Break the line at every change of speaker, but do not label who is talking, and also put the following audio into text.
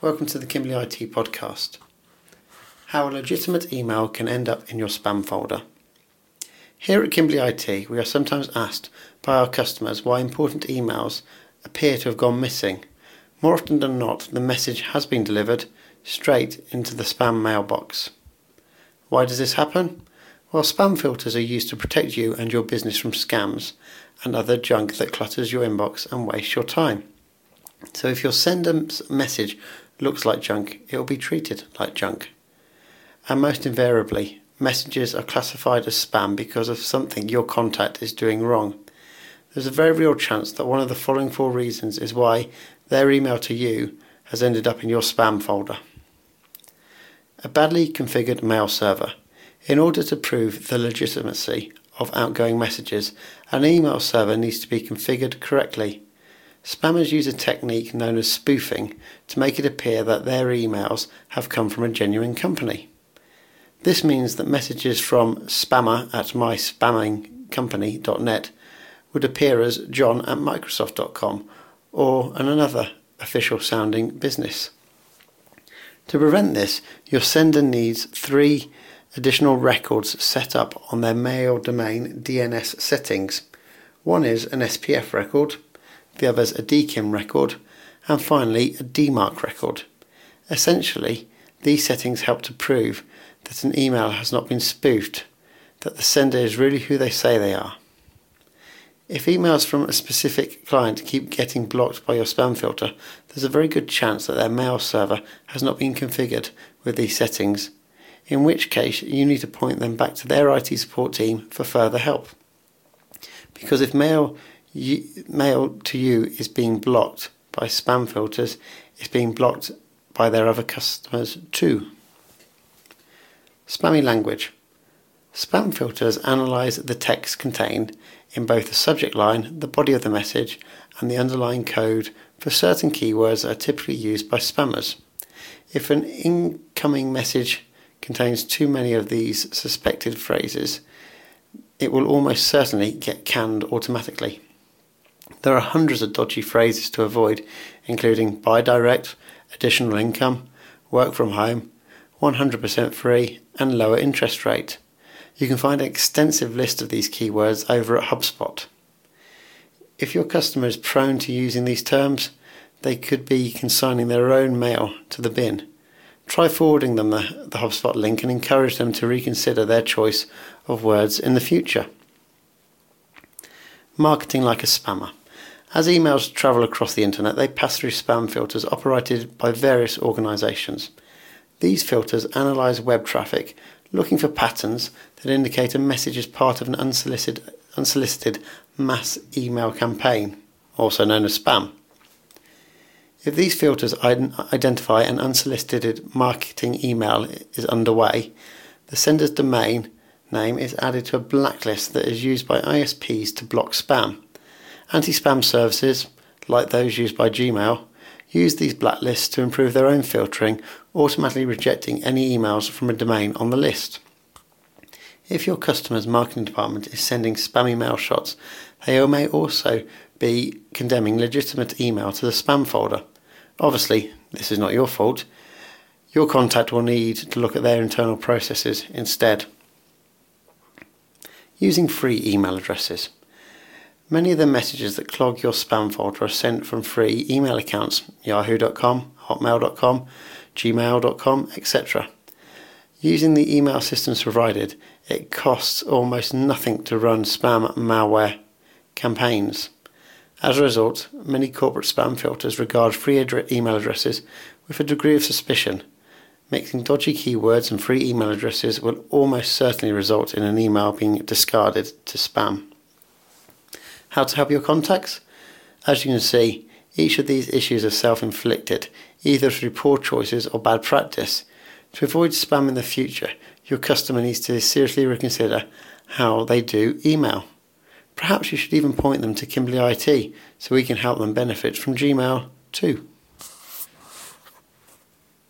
Welcome to the Kimbley IT podcast. How a legitimate email can end up in your spam folder. Here at Kimbley IT, we are sometimes asked by our customers why important emails appear to have gone missing. More often than not, the message has been delivered straight into the spam mailbox. Why does this happen? Well, spam filters are used to protect you and your business from scams and other junk that clutters your inbox and wastes your time. So if your sender message looks like junk, it will be treated like junk. And most invariably, messages are classified as spam because of something your contact is doing wrong. There's a very real chance that one of the following four reasons is why their email to you has ended up in your spam folder. A badly configured mail server. In order to prove the legitimacy of outgoing messages, an email server needs to be configured correctly. Spammers use a technique known as spoofing to make it appear that their emails have come from a genuine company. This means that messages from spammer at myspammingcompany.net would appear as john at microsoft.com or an another official sounding business. To prevent this, your sender needs three additional records set up on their mail domain DNS settings. One is an SPF record, the others a DKIM record, and finally a DMARC record. Essentially, these settings help to prove that an email has not been spoofed, that the sender is really who they say they are. If emails from a specific client keep getting blocked by your spam filter, there's a very good chance that their mail server has not been configured with these settings, in which case you need to point them back to their IT support team for further help. Because if mail you, mail to you is being blocked by spam filters, it's being blocked by their other customers too. Spammy language. Spam filters analyze the text contained in both the subject line, the body of the message, and the underlying code for certain keywords that are typically used by spammers. If an incoming message contains too many of these suspected phrases, it will almost certainly get canned automatically. There are hundreds of dodgy phrases to avoid, including buy direct, additional income, work from home, 100% free, and lower interest rate. You can find an extensive list of these keywords over at HubSpot. If your customer is prone to using these terms, they could be consigning their own mail to the bin. Try forwarding them the, the HubSpot link and encourage them to reconsider their choice of words in the future. Marketing like a spammer. As emails travel across the internet, they pass through spam filters operated by various organizations. These filters analyze web traffic, looking for patterns that indicate a message is part of an unsolicited, unsolicited mass email campaign, also known as spam. If these filters identify an unsolicited marketing email is underway, the sender's domain name is added to a blacklist that is used by ISPs to block spam. Anti spam services, like those used by Gmail, use these blacklists to improve their own filtering, automatically rejecting any emails from a domain on the list. If your customer's marketing department is sending spammy mail shots, they may also be condemning legitimate email to the spam folder. Obviously, this is not your fault. Your contact will need to look at their internal processes instead. Using free email addresses. Many of the messages that clog your spam folder are sent from free email accounts yahoo.com, hotmail.com, gmail.com, etc. Using the email systems provided, it costs almost nothing to run spam malware campaigns. As a result, many corporate spam filters regard free ad- email addresses with a degree of suspicion. Mixing dodgy keywords and free email addresses will almost certainly result in an email being discarded to spam. How to help your contacts? As you can see, each of these issues are self inflicted, either through poor choices or bad practice. To avoid spam in the future, your customer needs to seriously reconsider how they do email. Perhaps you should even point them to Kimbley IT so we can help them benefit from Gmail too.